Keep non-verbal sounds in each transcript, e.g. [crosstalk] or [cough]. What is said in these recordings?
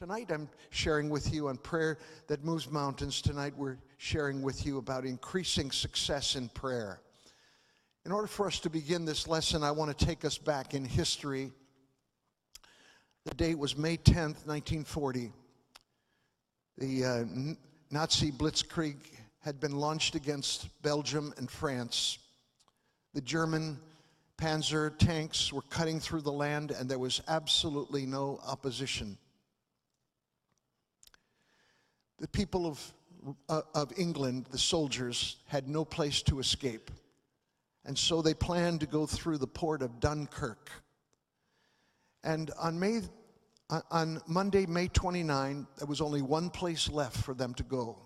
Tonight, I'm sharing with you on prayer that moves mountains. Tonight, we're sharing with you about increasing success in prayer. In order for us to begin this lesson, I want to take us back in history. The date was May 10th, 1940. The uh, Nazi blitzkrieg had been launched against Belgium and France. The German Panzer tanks were cutting through the land, and there was absolutely no opposition. The people of, uh, of England, the soldiers, had no place to escape. And so they planned to go through the port of Dunkirk. And on May on Monday, May 29, there was only one place left for them to go.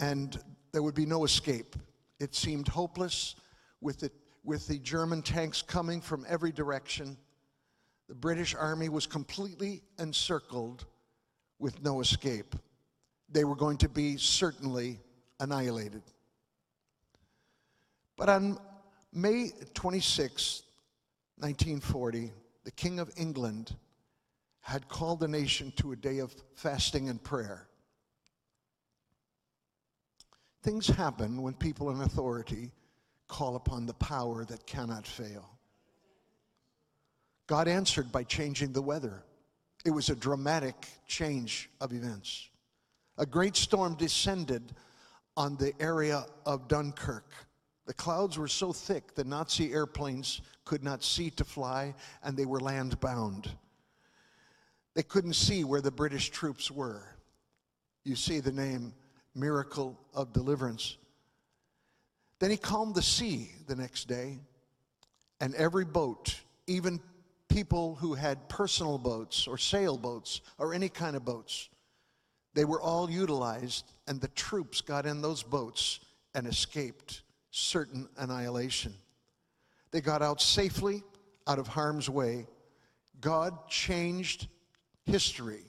And there would be no escape. It seemed hopeless with, it, with the German tanks coming from every direction. The British army was completely encircled with no escape. They were going to be certainly annihilated. But on May 26, 1940, the King of England had called the nation to a day of fasting and prayer. Things happen when people in authority call upon the power that cannot fail. God answered by changing the weather. It was a dramatic change of events. A great storm descended on the area of Dunkirk. The clouds were so thick the Nazi airplanes could not see to fly and they were land bound. They couldn't see where the British troops were. You see the name Miracle of Deliverance. Then he calmed the sea the next day, and every boat, even people who had personal boats or sailboats or any kind of boats, they were all utilized, and the troops got in those boats and escaped certain annihilation. They got out safely out of harm's way. God changed history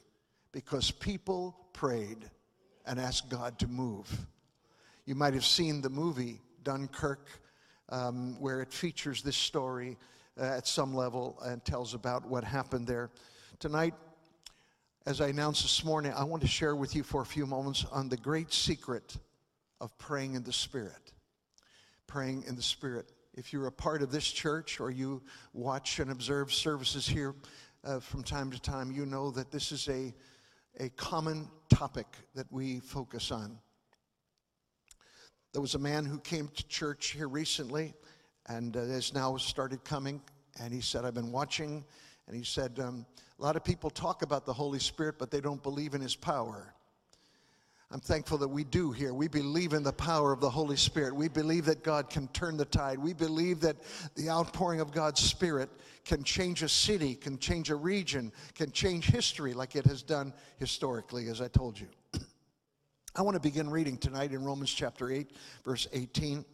because people prayed and asked God to move. You might have seen the movie Dunkirk, um, where it features this story uh, at some level and tells about what happened there. Tonight, as I announced this morning, I want to share with you for a few moments on the great secret of praying in the Spirit praying in the Spirit. If you're a part of this church or you watch and observe services here uh, from time to time, you know that this is a, a common topic that we focus on. There was a man who came to church here recently and uh, has now started coming, and he said, I've been watching, and he said, um, a lot of people talk about the Holy Spirit, but they don't believe in his power. I'm thankful that we do here. We believe in the power of the Holy Spirit. We believe that God can turn the tide. We believe that the outpouring of God's Spirit can change a city, can change a region, can change history like it has done historically, as I told you. [clears throat] I want to begin reading tonight in Romans chapter 8, verse 18,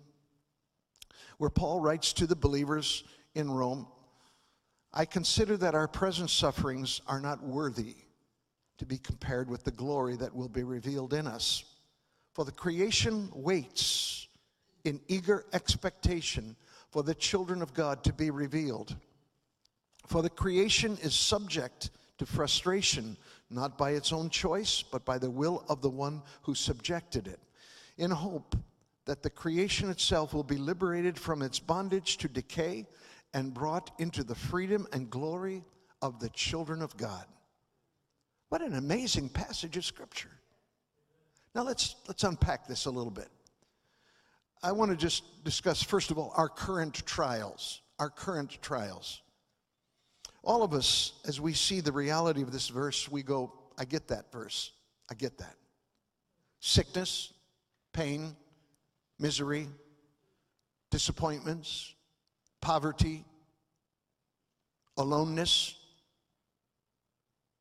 where Paul writes to the believers in Rome I consider that our present sufferings are not worthy to be compared with the glory that will be revealed in us. For the creation waits in eager expectation for the children of God to be revealed. For the creation is subject to frustration, not by its own choice, but by the will of the one who subjected it, in hope that the creation itself will be liberated from its bondage to decay and brought into the freedom and glory of the children of God. What an amazing passage of scripture. Now let's let's unpack this a little bit. I want to just discuss first of all our current trials, our current trials. All of us as we see the reality of this verse, we go, I get that verse. I get that. Sickness, pain, misery, disappointments, poverty, aloneness,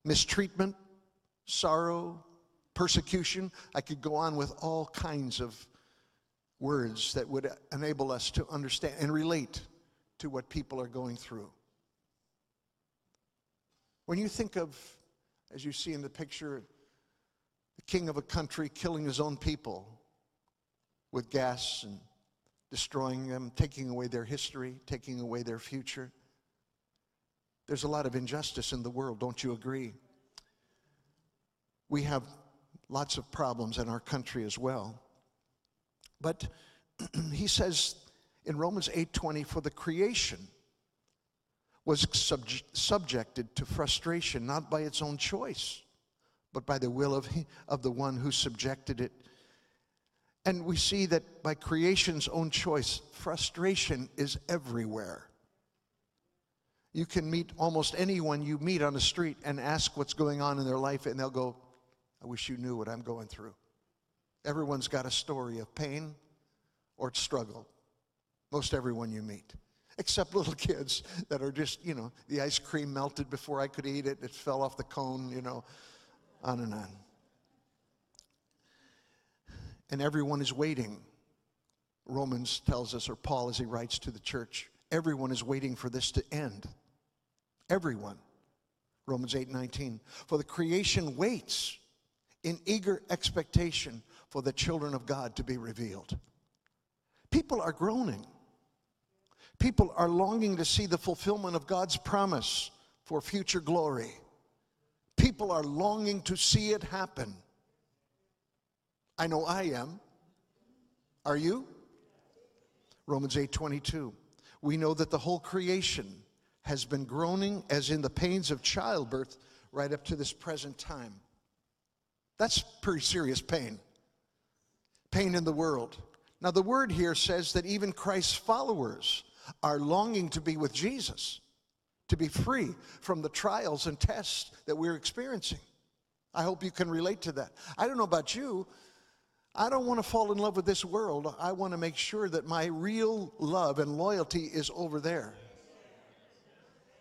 mistreatment, sorrow, persecution. I could go on with all kinds of words that would enable us to understand and relate to what people are going through. When you think of, as you see in the picture, the king of a country killing his own people with gas and destroying them, taking away their history, taking away their future. There's a lot of injustice in the world, don't you agree? We have lots of problems in our country as well. But [clears throat] he says in Romans 8:20 for the creation was subjected to frustration not by its own choice but by the will of, of the one who subjected it. And we see that by creation's own choice, frustration is everywhere. You can meet almost anyone you meet on the street and ask what's going on in their life, and they'll go, I wish you knew what I'm going through. Everyone's got a story of pain or struggle. Most everyone you meet, except little [laughs] kids that are just, you know, the ice cream melted before I could eat it, it fell off the cone, you know, on and on. And everyone is waiting. Romans tells us, or Paul as he writes to the church, everyone is waiting for this to end. Everyone. Romans 8 19. For the creation waits in eager expectation for the children of God to be revealed. People are groaning. People are longing to see the fulfillment of God's promise for future glory. People are longing to see it happen. I know I am. Are you? Romans 8:22. We know that the whole creation has been groaning as in the pains of childbirth right up to this present time. That's pretty serious pain. Pain in the world. Now, the word here says that even Christ's followers are longing to be with Jesus, to be free from the trials and tests that we're experiencing. I hope you can relate to that. I don't know about you. I don't want to fall in love with this world. I want to make sure that my real love and loyalty is over there.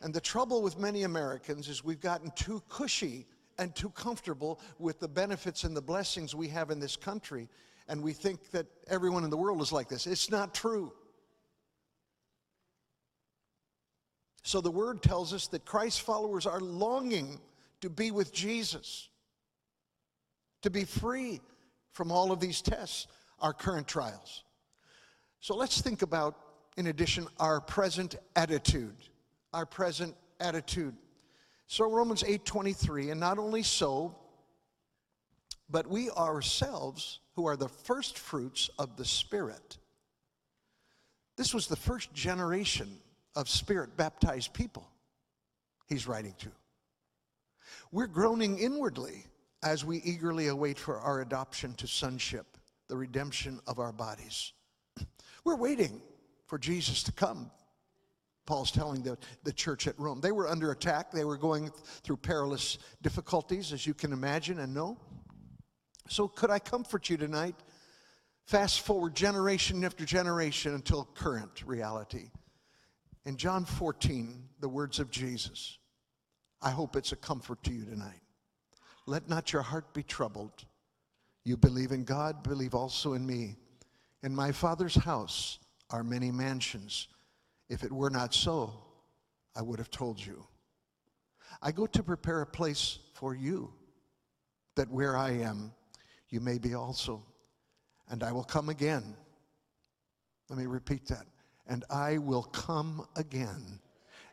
And the trouble with many Americans is we've gotten too cushy and too comfortable with the benefits and the blessings we have in this country. And we think that everyone in the world is like this. It's not true. So the word tells us that Christ's followers are longing to be with Jesus, to be free from all of these tests, our current trials. So let's think about, in addition, our present attitude our present attitude. So Romans 8:23, and not only so, but we ourselves who are the first fruits of the Spirit. This was the first generation of Spirit baptized people he's writing to. We're groaning inwardly as we eagerly await for our adoption to sonship, the redemption of our bodies. [clears throat] We're waiting for Jesus to come Paul's telling the, the church at Rome. They were under attack. They were going through perilous difficulties, as you can imagine and know. So, could I comfort you tonight? Fast forward generation after generation until current reality. In John 14, the words of Jesus, I hope it's a comfort to you tonight. Let not your heart be troubled. You believe in God, believe also in me. In my Father's house are many mansions. If it were not so, I would have told you. I go to prepare a place for you, that where I am, you may be also. And I will come again. Let me repeat that. And I will come again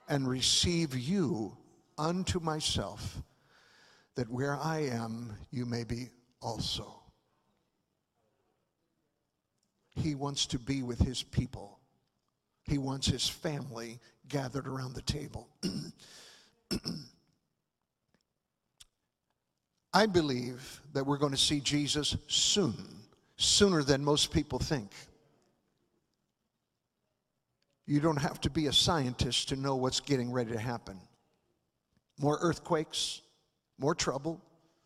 and receive you unto myself, that where I am, you may be also. He wants to be with his people. He wants his family gathered around the table. [clears throat] I believe that we're going to see Jesus soon, sooner than most people think. You don't have to be a scientist to know what's getting ready to happen. More earthquakes, more trouble,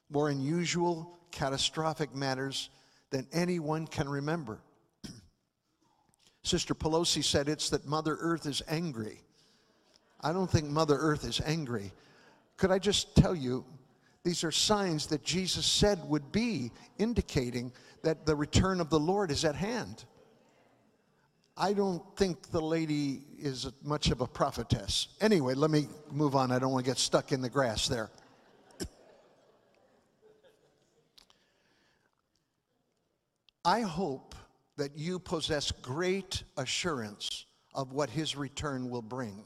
more unusual, catastrophic matters than anyone can remember. [clears throat] Sister Pelosi said it's that Mother Earth is angry. I don't think Mother Earth is angry. Could I just tell you, these are signs that Jesus said would be indicating that the return of the Lord is at hand. I don't think the lady is much of a prophetess. Anyway, let me move on. I don't want to get stuck in the grass there. I hope that you possess great assurance of what his return will bring.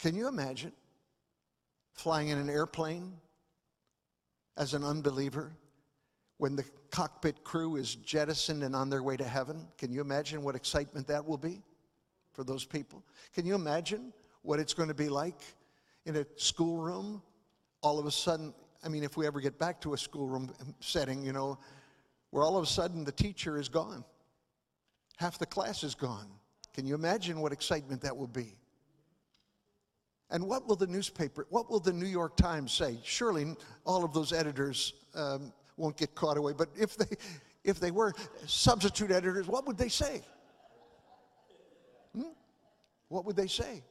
Can you imagine flying in an airplane as an unbeliever when the cockpit crew is jettisoned and on their way to heaven? Can you imagine what excitement that will be for those people? Can you imagine what it's going to be like in a schoolroom? All of a sudden, I mean, if we ever get back to a schoolroom setting, you know, where all of a sudden the teacher is gone, half the class is gone. Can you imagine what excitement that will be? And what will the newspaper, what will the New York Times say? Surely all of those editors um, won't get caught away, but if they, if they were substitute editors, what would they say? Hmm? What would they say?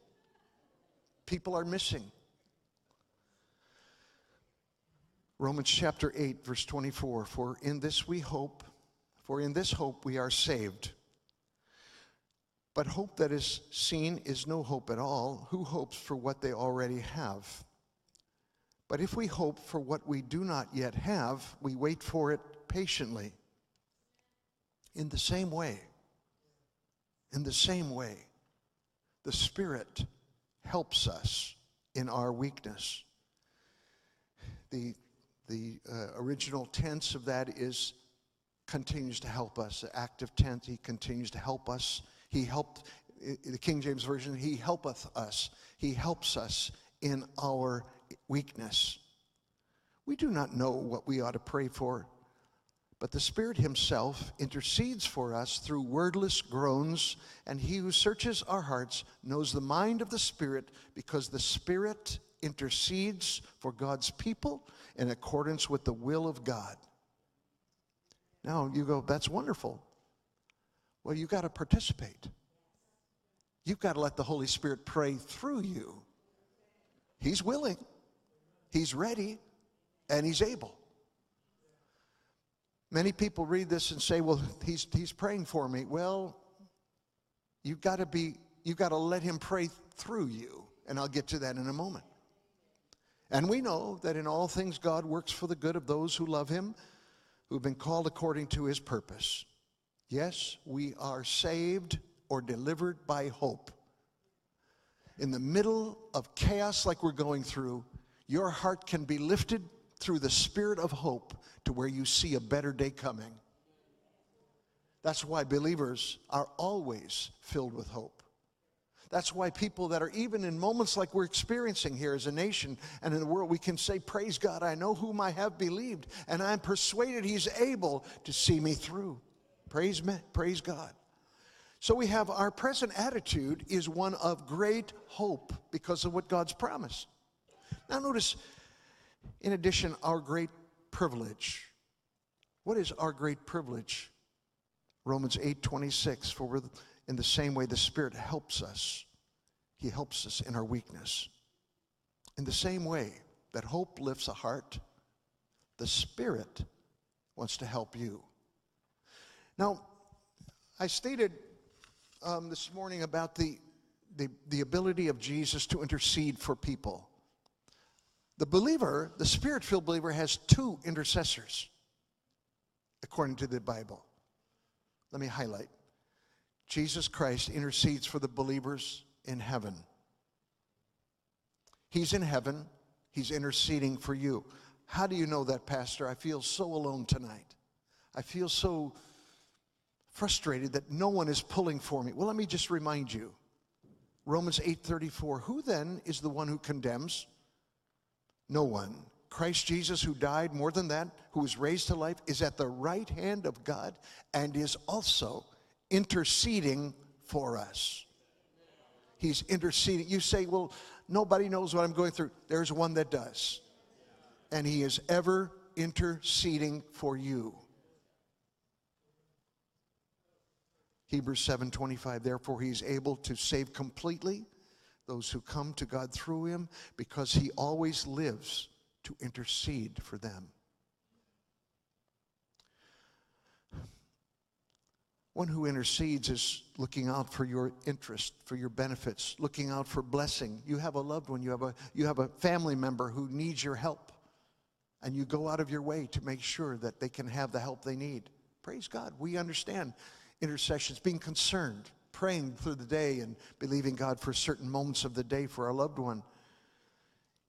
People are missing. Romans chapter 8, verse 24 For in this we hope, for in this hope we are saved. But hope that is seen is no hope at all. Who hopes for what they already have? But if we hope for what we do not yet have, we wait for it patiently. In the same way, in the same way, the Spirit helps us in our weakness. The, the uh, original tense of that is continues to help us. The active tense, he continues to help us he helped, the King James Version, He helpeth us. He helps us in our weakness. We do not know what we ought to pray for, but the Spirit Himself intercedes for us through wordless groans, and He who searches our hearts knows the mind of the Spirit because the Spirit intercedes for God's people in accordance with the will of God. Now you go, that's wonderful. Well, you've got to participate. You've got to let the Holy Spirit pray through you. He's willing, He's ready, and He's able. Many people read this and say, well, he's, he's praying for me. Well, you've got to be, you've got to let him pray through you. And I'll get to that in a moment. And we know that in all things God works for the good of those who love him, who've been called according to his purpose. Yes, we are saved or delivered by hope. In the middle of chaos like we're going through, your heart can be lifted through the spirit of hope to where you see a better day coming. That's why believers are always filled with hope. That's why people that are even in moments like we're experiencing here as a nation and in the world, we can say, Praise God, I know whom I have believed, and I'm persuaded He's able to see me through. Praise, me, praise God. So we have our present attitude is one of great hope because of what God's promised. Now notice, in addition, our great privilege. What is our great privilege? Romans 8 26, for in the same way the Spirit helps us. He helps us in our weakness. In the same way that hope lifts a heart, the Spirit wants to help you. Now, I stated um, this morning about the, the, the ability of Jesus to intercede for people. The believer, the spirit filled believer, has two intercessors, according to the Bible. Let me highlight Jesus Christ intercedes for the believers in heaven. He's in heaven, He's interceding for you. How do you know that, Pastor? I feel so alone tonight. I feel so frustrated that no one is pulling for me. Well, let me just remind you. Romans 8:34, who then is the one who condemns? No one. Christ Jesus who died, more than that, who was raised to life is at the right hand of God and is also interceding for us. He's interceding. You say, "Well, nobody knows what I'm going through." There's one that does. And he is ever interceding for you. Hebrews 7:25 Therefore he is able to save completely those who come to God through him because he always lives to intercede for them. One who intercedes is looking out for your interest, for your benefits, looking out for blessing. You have a loved one, you have a, you have a family member who needs your help, and you go out of your way to make sure that they can have the help they need. Praise God. We understand intercessions, being concerned, praying through the day and believing God for certain moments of the day for our loved one.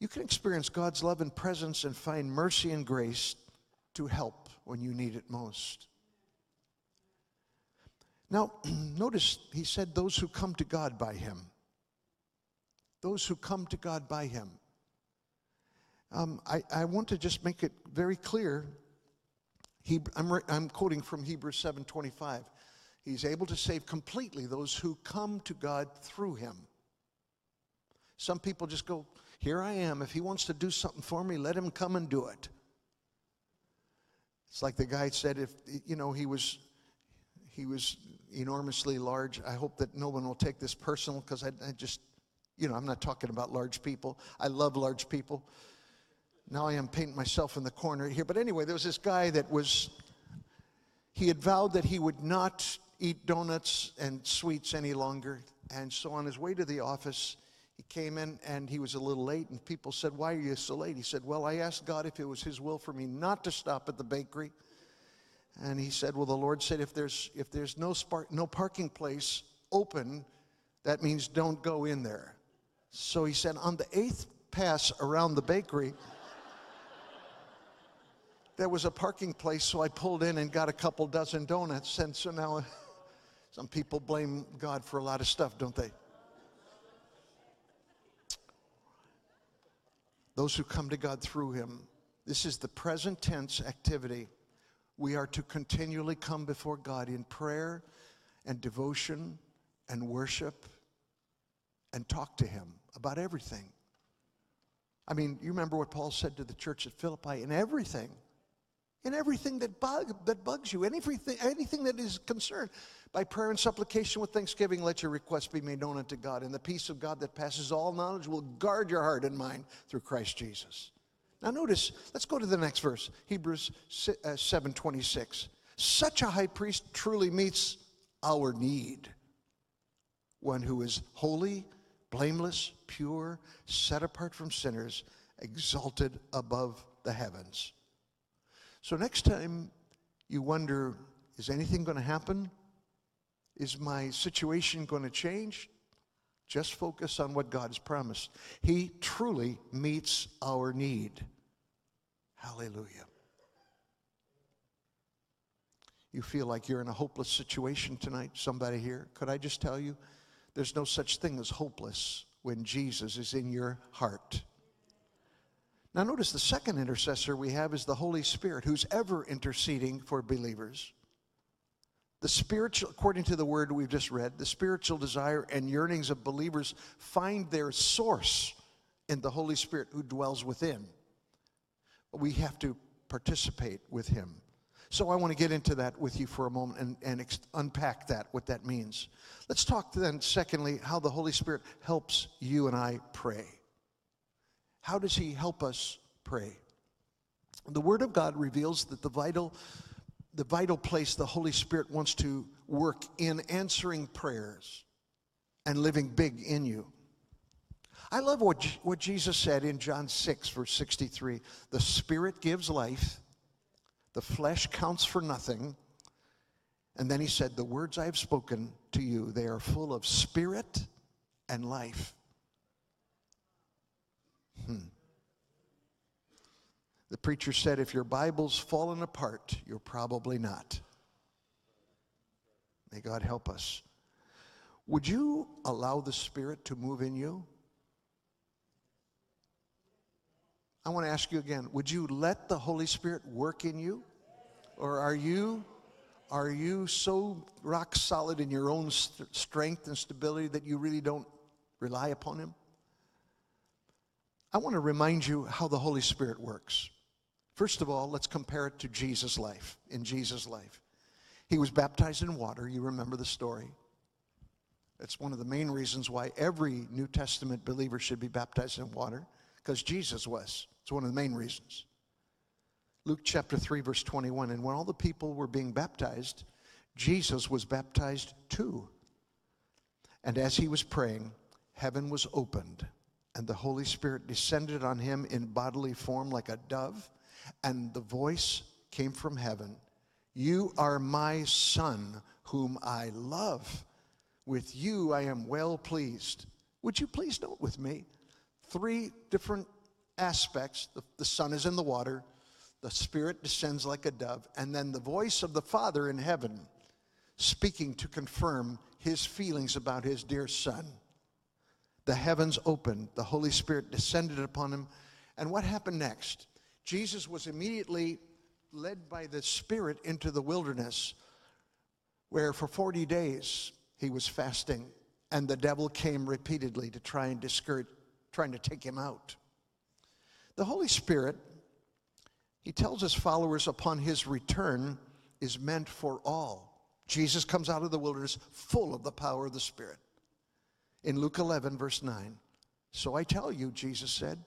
you can experience God's love and presence and find mercy and grace to help when you need it most. Now, [clears throat] notice he said, those who come to God by him. Those who come to God by him. Um, I, I want to just make it very clear. He, I'm, I'm quoting from Hebrews 7:25. He's able to save completely those who come to God through him. Some people just go, Here I am. If he wants to do something for me, let him come and do it. It's like the guy said, if you know he was he was enormously large. I hope that no one will take this personal because I, I just, you know, I'm not talking about large people. I love large people. Now I am painting myself in the corner here. But anyway, there was this guy that was, he had vowed that he would not eat donuts and sweets any longer. And so on his way to the office, he came in and he was a little late. And people said, Why are you so late? He said, Well, I asked God if it was his will for me not to stop at the bakery. And he said, Well, the Lord said, if there's, if there's no, spark, no parking place open, that means don't go in there. So he said, On the eighth pass around the bakery, there was a parking place, so I pulled in and got a couple dozen donuts. And so now [laughs] some people blame God for a lot of stuff, don't they? Those who come to God through him. This is the present tense activity we are to continually come before God in prayer and devotion and worship and talk to Him about everything. I mean, you remember what Paul said to the church at Philippi in everything, in everything that, bug, that bugs you, anything, anything that is concerned. By prayer and supplication with thanksgiving, let your requests be made known unto God. And the peace of God that passes all knowledge will guard your heart and mind through Christ Jesus. Now notice, let's go to the next verse, Hebrews 7:26. Uh, Such a high priest truly meets our need. One who is holy, blameless, pure, set apart from sinners, exalted above the heavens. So next time you wonder, is anything going to happen? Is my situation going to change? Just focus on what God has promised. He truly meets our need. Hallelujah. You feel like you're in a hopeless situation tonight, somebody here? Could I just tell you, there's no such thing as hopeless when Jesus is in your heart. Now, notice the second intercessor we have is the Holy Spirit, who's ever interceding for believers. The spiritual, according to the word we've just read, the spiritual desire and yearnings of believers find their source in the Holy Spirit who dwells within. We have to participate with Him. So I want to get into that with you for a moment and, and ex- unpack that, what that means. Let's talk then, secondly, how the Holy Spirit helps you and I pray. How does He help us pray? The Word of God reveals that the vital the vital place the Holy Spirit wants to work in answering prayers and living big in you. I love what, what Jesus said in John 6, verse 63 The Spirit gives life, the flesh counts for nothing. And then he said, The words I have spoken to you, they are full of spirit and life. Hmm. The preacher said, if your Bible's fallen apart, you're probably not. May God help us. Would you allow the Spirit to move in you? I want to ask you again would you let the Holy Spirit work in you? Or are you are you so rock solid in your own st- strength and stability that you really don't rely upon him? I want to remind you how the Holy Spirit works. First of all, let's compare it to Jesus' life, in Jesus' life. He was baptized in water. You remember the story. It's one of the main reasons why every New Testament believer should be baptized in water, because Jesus was. It's one of the main reasons. Luke chapter 3, verse 21. And when all the people were being baptized, Jesus was baptized too. And as he was praying, heaven was opened, and the Holy Spirit descended on him in bodily form like a dove and the voice came from heaven You are my son, whom I love. With you I am well pleased. Would you please note with me three different aspects. The, the Son is in the water, the Spirit descends like a dove, and then the voice of the Father in heaven speaking to confirm his feelings about his dear Son. The heavens opened, the Holy Spirit descended upon him, and what happened next? Jesus was immediately led by the Spirit into the wilderness, where for 40 days he was fasting, and the devil came repeatedly to try and discourage, trying to take him out. The Holy Spirit, he tells his followers upon his return, is meant for all. Jesus comes out of the wilderness full of the power of the Spirit. In Luke 11, verse 9, so I tell you, Jesus said,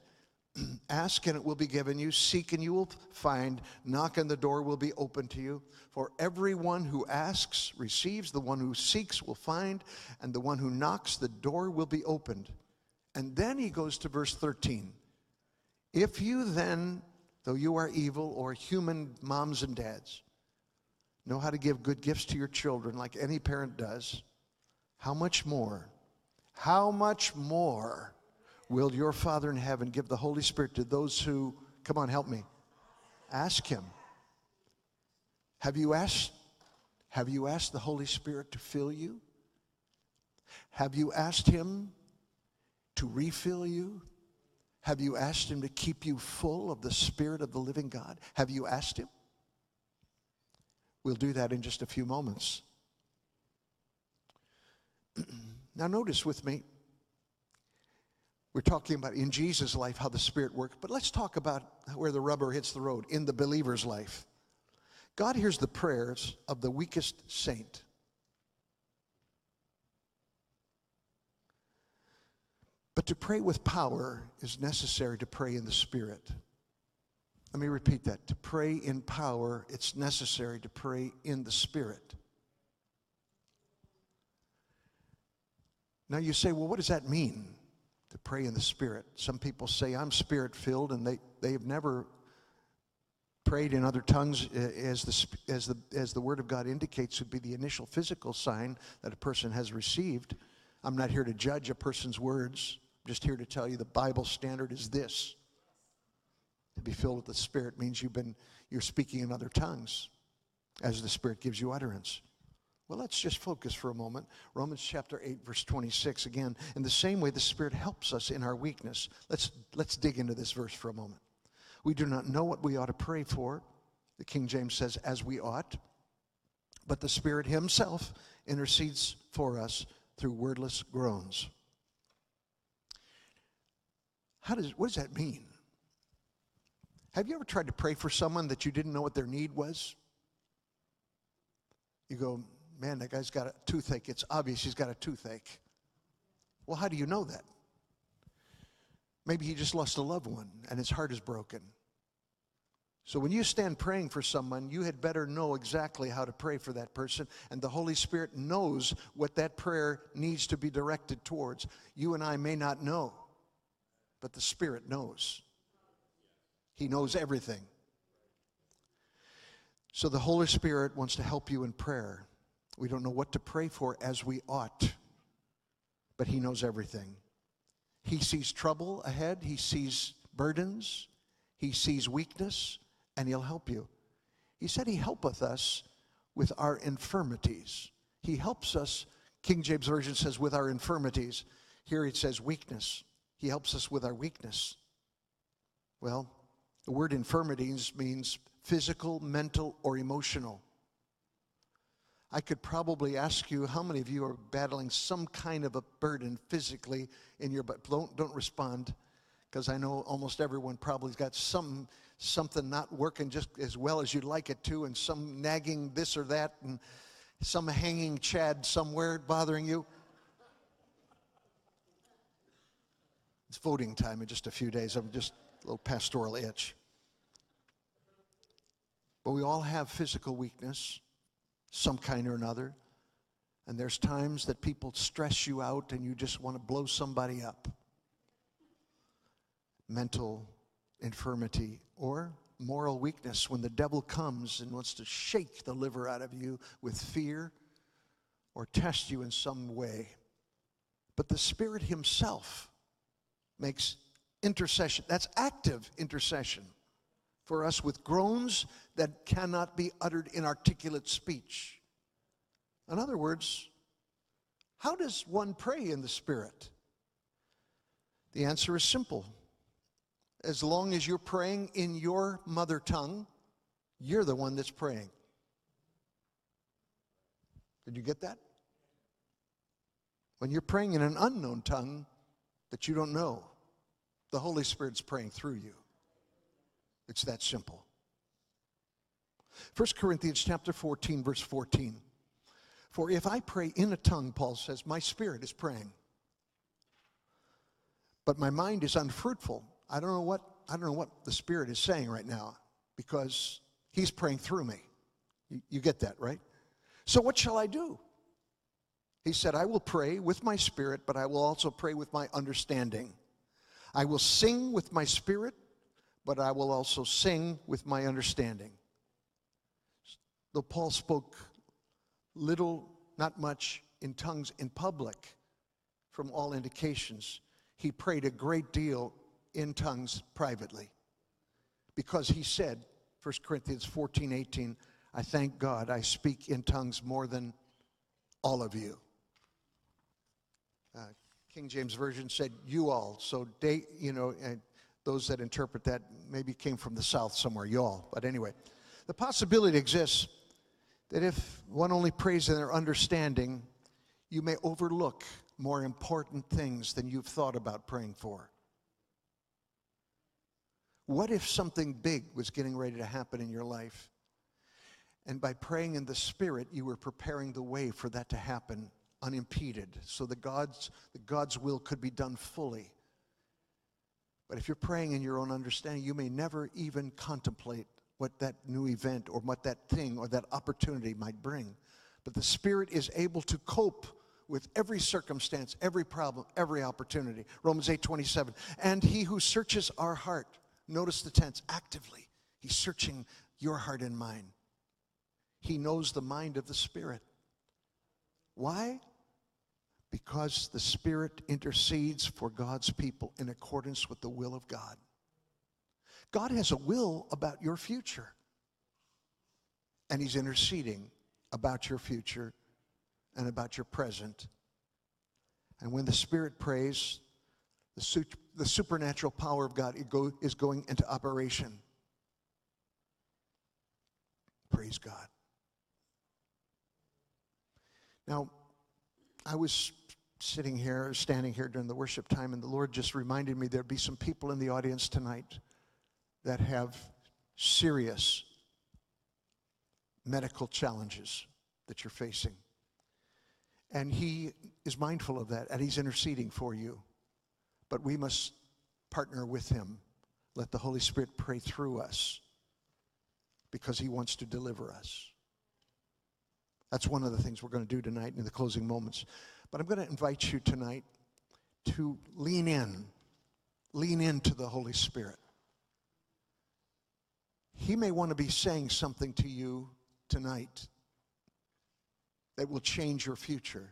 [clears throat] Ask and it will be given you. Seek and you will find. Knock and the door will be open to you. For everyone who asks receives, the one who seeks will find, and the one who knocks, the door will be opened. And then he goes to verse 13. If you then, though you are evil or human moms and dads, know how to give good gifts to your children like any parent does, how much more, how much more will your Father in heaven give the Holy Spirit to those who, come on, help me, ask Him? Have you asked? Have you asked the Holy Spirit to fill you? Have you asked Him to refill you? Have you asked Him to keep you full of the Spirit of the living God? Have you asked Him? We'll do that in just a few moments. [clears throat] now, notice with me, we're talking about in Jesus' life how the Spirit works, but let's talk about where the rubber hits the road in the believer's life. God hears the prayers of the weakest saint. But to pray with power is necessary to pray in the Spirit. Let me repeat that. To pray in power, it's necessary to pray in the Spirit. Now you say, well, what does that mean? To pray in the Spirit. Some people say, I'm spirit filled, and they, they have never prayed in other tongues as the, as, the, as the Word of God indicates would be the initial physical sign that a person has received. I'm not here to judge a person's words. I'm just here to tell you the Bible standard is this. To be filled with the Spirit means you've been, you're speaking in other tongues as the Spirit gives you utterance. Well, let's just focus for a moment. Romans chapter 8, verse 26 again. In the same way, the Spirit helps us in our weakness. Let's, let's dig into this verse for a moment. We do not know what we ought to pray for. The King James says, as we ought. But the Spirit Himself intercedes for us through wordless groans. How does, what does that mean? Have you ever tried to pray for someone that you didn't know what their need was? You go, man, that guy's got a toothache. It's obvious he's got a toothache. Well, how do you know that? Maybe he just lost a loved one and his heart is broken. So when you stand praying for someone, you had better know exactly how to pray for that person, and the Holy Spirit knows what that prayer needs to be directed towards. You and I may not know, but the Spirit knows. He knows everything. So the Holy Spirit wants to help you in prayer. We don't know what to pray for as we ought, but He knows everything. He sees trouble ahead, He sees burdens, He sees weakness, and He'll help you. He said He helpeth us with our infirmities. He helps us, King James Version says, with our infirmities. Here it says weakness. He helps us with our weakness. Well, the word infirmities means physical, mental, or emotional. I could probably ask you how many of you are battling some kind of a burden physically in your but don't don't respond because I know almost everyone probably's got some something not working just as well as you'd like it to and some nagging this or that and some hanging chad somewhere bothering you. It's voting time in just a few days. I'm just a little pastoral itch. But we all have physical weakness some kind or another. And there's times that people stress you out and you just want to blow somebody up. Mental infirmity or moral weakness when the devil comes and wants to shake the liver out of you with fear or test you in some way. But the Spirit Himself makes intercession. That's active intercession for us with groans that cannot be uttered in articulate speech. In other words, how does one pray in the Spirit? The answer is simple. As long as you're praying in your mother tongue, you're the one that's praying. Did you get that? When you're praying in an unknown tongue that you don't know, the Holy Spirit's praying through you. It's that simple. 1 Corinthians chapter 14 verse 14. For if I pray in a tongue, Paul says, my spirit is praying. But my mind is unfruitful. I don't know what I don't know what the spirit is saying right now because he's praying through me. You, you get that, right? So what shall I do? He said, I will pray with my spirit, but I will also pray with my understanding. I will sing with my spirit, but I will also sing with my understanding. Though Paul spoke little, not much, in tongues in public, from all indications, he prayed a great deal in tongues privately. Because he said, 1 Corinthians 14, 18, I thank God I speak in tongues more than all of you. Uh, King James Version said, you all. So, they, you know, those that interpret that maybe came from the South somewhere, y'all. But anyway, the possibility exists that if one only prays in their understanding, you may overlook more important things than you've thought about praying for. What if something big was getting ready to happen in your life? And by praying in the Spirit, you were preparing the way for that to happen unimpeded, so that God's, that God's will could be done fully. But if you're praying in your own understanding, you may never even contemplate what that new event or what that thing or that opportunity might bring. But the Spirit is able to cope with every circumstance, every problem, every opportunity. Romans 8 27. And he who searches our heart, notice the tense, actively, he's searching your heart and mine. He knows the mind of the Spirit. Why? Because the Spirit intercedes for God's people in accordance with the will of God. God has a will about your future, and He's interceding about your future and about your present. And when the Spirit prays, the, su- the supernatural power of God go- is going into operation. Praise God. Now, I was sitting here, standing here during the worship time, and the Lord just reminded me there'd be some people in the audience tonight that have serious medical challenges that you're facing. And He is mindful of that, and He's interceding for you. But we must partner with Him. Let the Holy Spirit pray through us because He wants to deliver us. That's one of the things we're going to do tonight in the closing moments. But I'm going to invite you tonight to lean in, lean into the Holy Spirit. He may want to be saying something to you tonight that will change your future.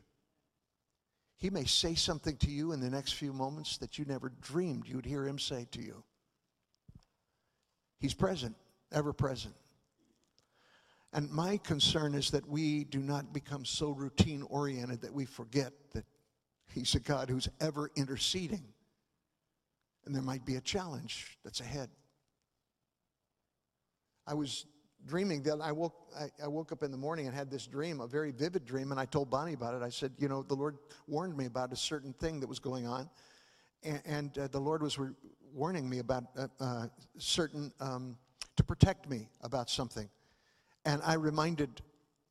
He may say something to you in the next few moments that you never dreamed you would hear him say to you. He's present, ever present. And my concern is that we do not become so routine oriented that we forget that He's a God who's ever interceding. And there might be a challenge that's ahead. I was dreaming that I woke, I, I, woke up in the morning and had this dream, a very vivid dream, and I told Bonnie about it. I said, You know, the Lord warned me about a certain thing that was going on, and, and uh, the Lord was re- warning me about uh, uh, certain, um, to protect me about something. And I reminded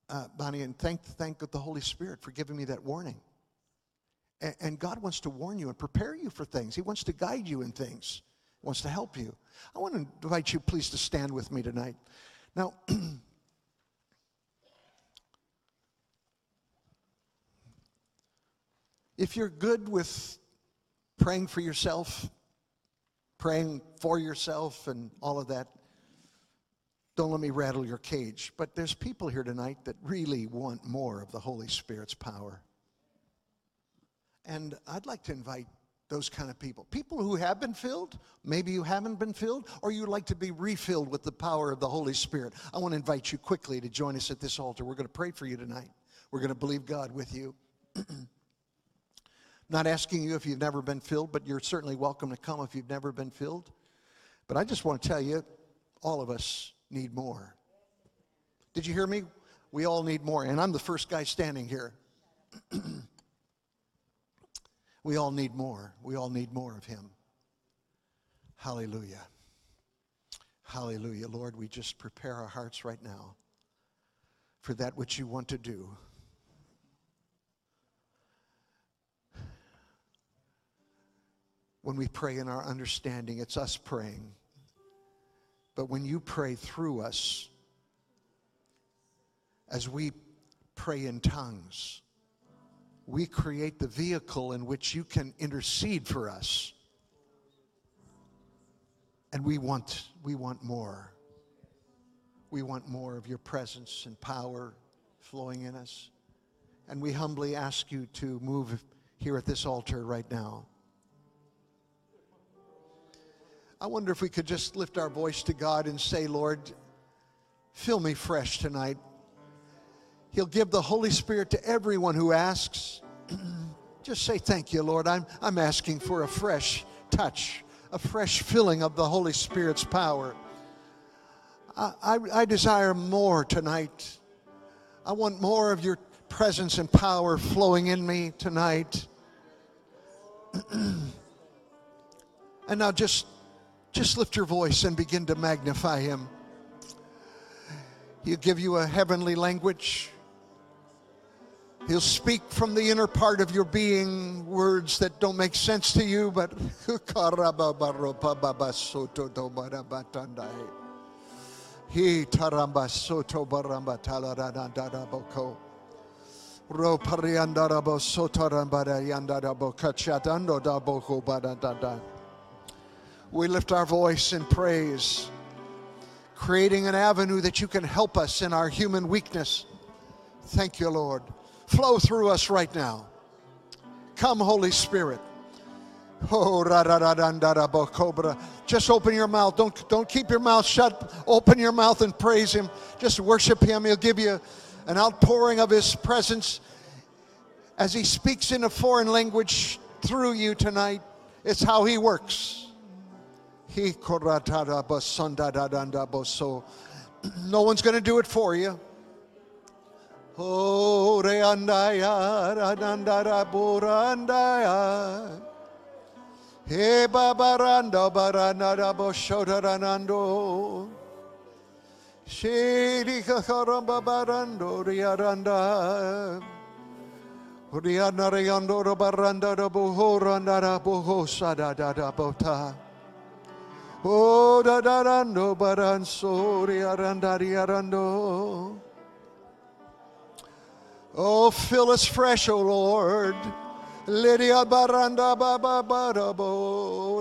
uh, Bonnie and thank, thank the Holy Spirit for giving me that warning. And, and God wants to warn you and prepare you for things. He wants to guide you in things. Wants to help you. I want to invite you, please, to stand with me tonight. Now, [clears throat] if you're good with praying for yourself, praying for yourself, and all of that, don't let me rattle your cage. But there's people here tonight that really want more of the Holy Spirit's power. And I'd like to invite Those kind of people. People who have been filled, maybe you haven't been filled, or you'd like to be refilled with the power of the Holy Spirit. I want to invite you quickly to join us at this altar. We're going to pray for you tonight. We're going to believe God with you. [clears throat] Not asking you if you've never been filled, but you're certainly welcome to come if you've never been filled. But I just want to tell you, all of us need more. Did you hear me? We all need more. And I'm the first guy standing here. [clears throat] we all need more. We all need more of Him. Hallelujah. Hallelujah. Lord, we just prepare our hearts right now for that which you want to do. When we pray in our understanding, it's us praying. But when you pray through us, as we pray in tongues, we create the vehicle in which you can intercede for us. And we want, we want more. We want more of your presence and power flowing in us. And we humbly ask you to move here at this altar right now. I wonder if we could just lift our voice to God and say, Lord, fill me fresh tonight. He'll give the Holy Spirit to everyone who asks. [clears throat] Just say, Thank you, Lord. I'm, I'm asking for a fresh touch, a fresh filling of the Holy Spirit's power. I, I, I desire more tonight. I want more of your presence and power flowing in me tonight. [clears throat] and now just just lift your voice and begin to magnify him. He'll give you a heavenly language. He'll speak from the inner part of your being words that don't make sense to you, but. [laughs] We lift our voice in praise, creating an avenue that you can help us in our human weakness. Thank you, Lord flow through us right now. Come, Holy Spirit. Oh, rada da bo cobra. Just open your mouth. Don't, don't keep your mouth shut. Open your mouth and praise Him. Just worship Him. He'll give you an outpouring of His presence as He speaks in a foreign language through you tonight. It's how He works. He da da [clears throat] No one's going to do it for you. Oh, reandaya, burandaya. He babarando baranada boshotaranando. Shiri kakaramba barando riaranda. Riana riando baranda da buhoranda da buhosada da bota. Oh, da da dando baranso riaranda riarando. Oh, fill us fresh, O oh Lord. Lydia baranda baba barabo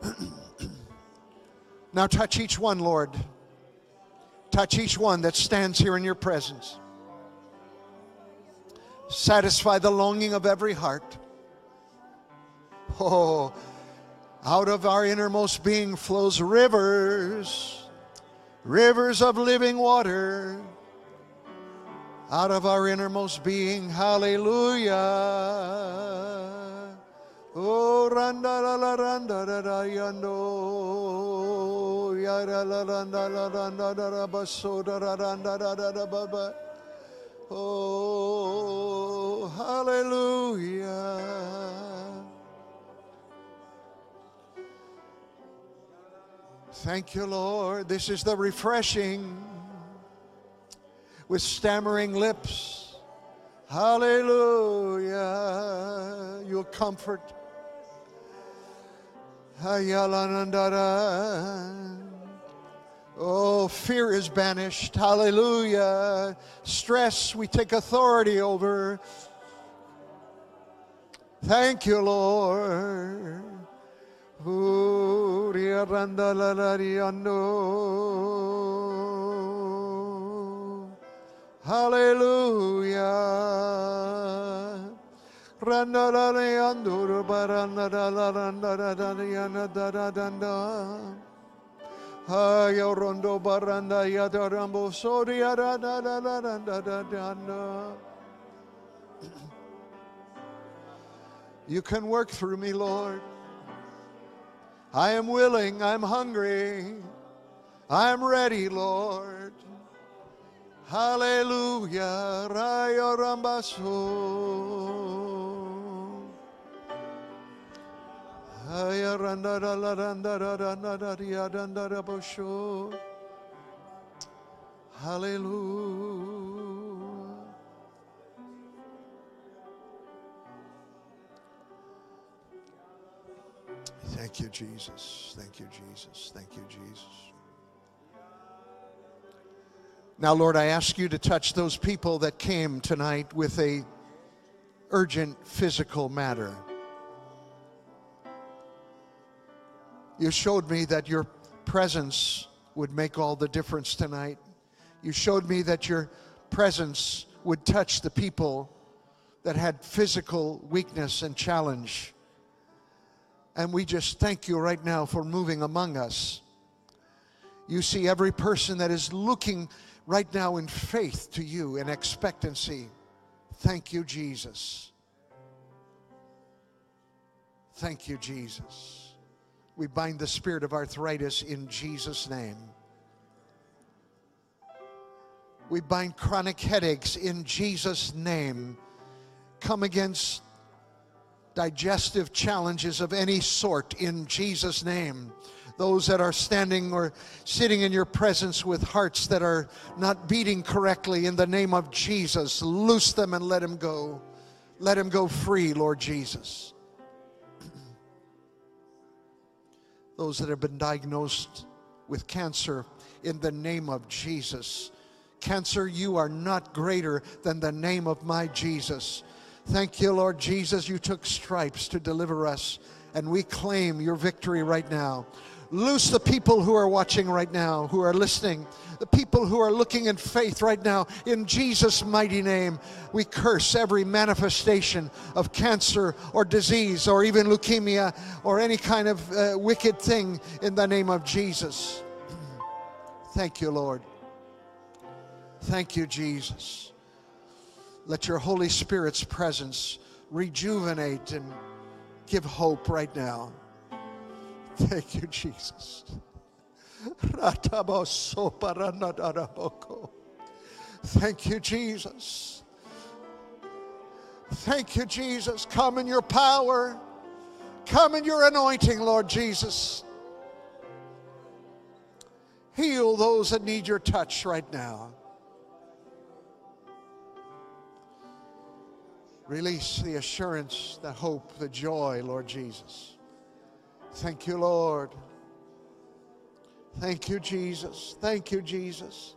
[clears throat] Now touch each one, Lord. Touch each one that stands here in your presence. Satisfy the longing of every heart. Oh, out of our innermost being flows rivers, rivers of living water. Out of our innermost being, hallelujah. Oh, randa la la randa da da yando, la randa la randa da da baso da da da da da ba. Oh, hallelujah. Thank you, Lord. This is the refreshing with stammering lips. Hallelujah. You'll comfort. Oh, fear is banished. Hallelujah. Stress, we take authority over. Thank you, Lord. Hallelujah. You can work through me, Lord. I am willing, I'm hungry, I'm ready, Lord. Hallelujah. Rayo rambaso. Haya randa. Hallelujah. Thank you, Jesus. Thank you, Jesus. Thank you, Jesus. Now, Lord, I ask you to touch those people that came tonight with a urgent physical matter. You showed me that your presence would make all the difference tonight. You showed me that your presence would touch the people that had physical weakness and challenge. And we just thank you right now for moving among us. You see every person that is looking right now in faith to you in expectancy. Thank you, Jesus. Thank you, Jesus. We bind the spirit of arthritis in Jesus' name. We bind chronic headaches in Jesus' name. Come against digestive challenges of any sort in Jesus' name. Those that are standing or sitting in your presence with hearts that are not beating correctly in the name of Jesus, loose them and let them go. Let them go free, Lord Jesus. [clears throat] Those that have been diagnosed with cancer in the name of Jesus. Cancer, you are not greater than the name of my Jesus. Thank you, Lord Jesus. You took stripes to deliver us, and we claim your victory right now. Loose the people who are watching right now, who are listening, the people who are looking in faith right now. In Jesus' mighty name, we curse every manifestation of cancer or disease or even leukemia or any kind of uh, wicked thing in the name of Jesus. [clears throat] Thank you, Lord. Thank you, Jesus. Let your Holy Spirit's presence rejuvenate and give hope right now. Thank you, Jesus. Thank you, Jesus. Thank you, Jesus. Come in your power. Come in your anointing, Lord Jesus. Heal those that need your touch right now. Release the assurance, the hope, the joy, Lord Jesus. Thank you, Lord. Thank you, Jesus. Thank you, Jesus.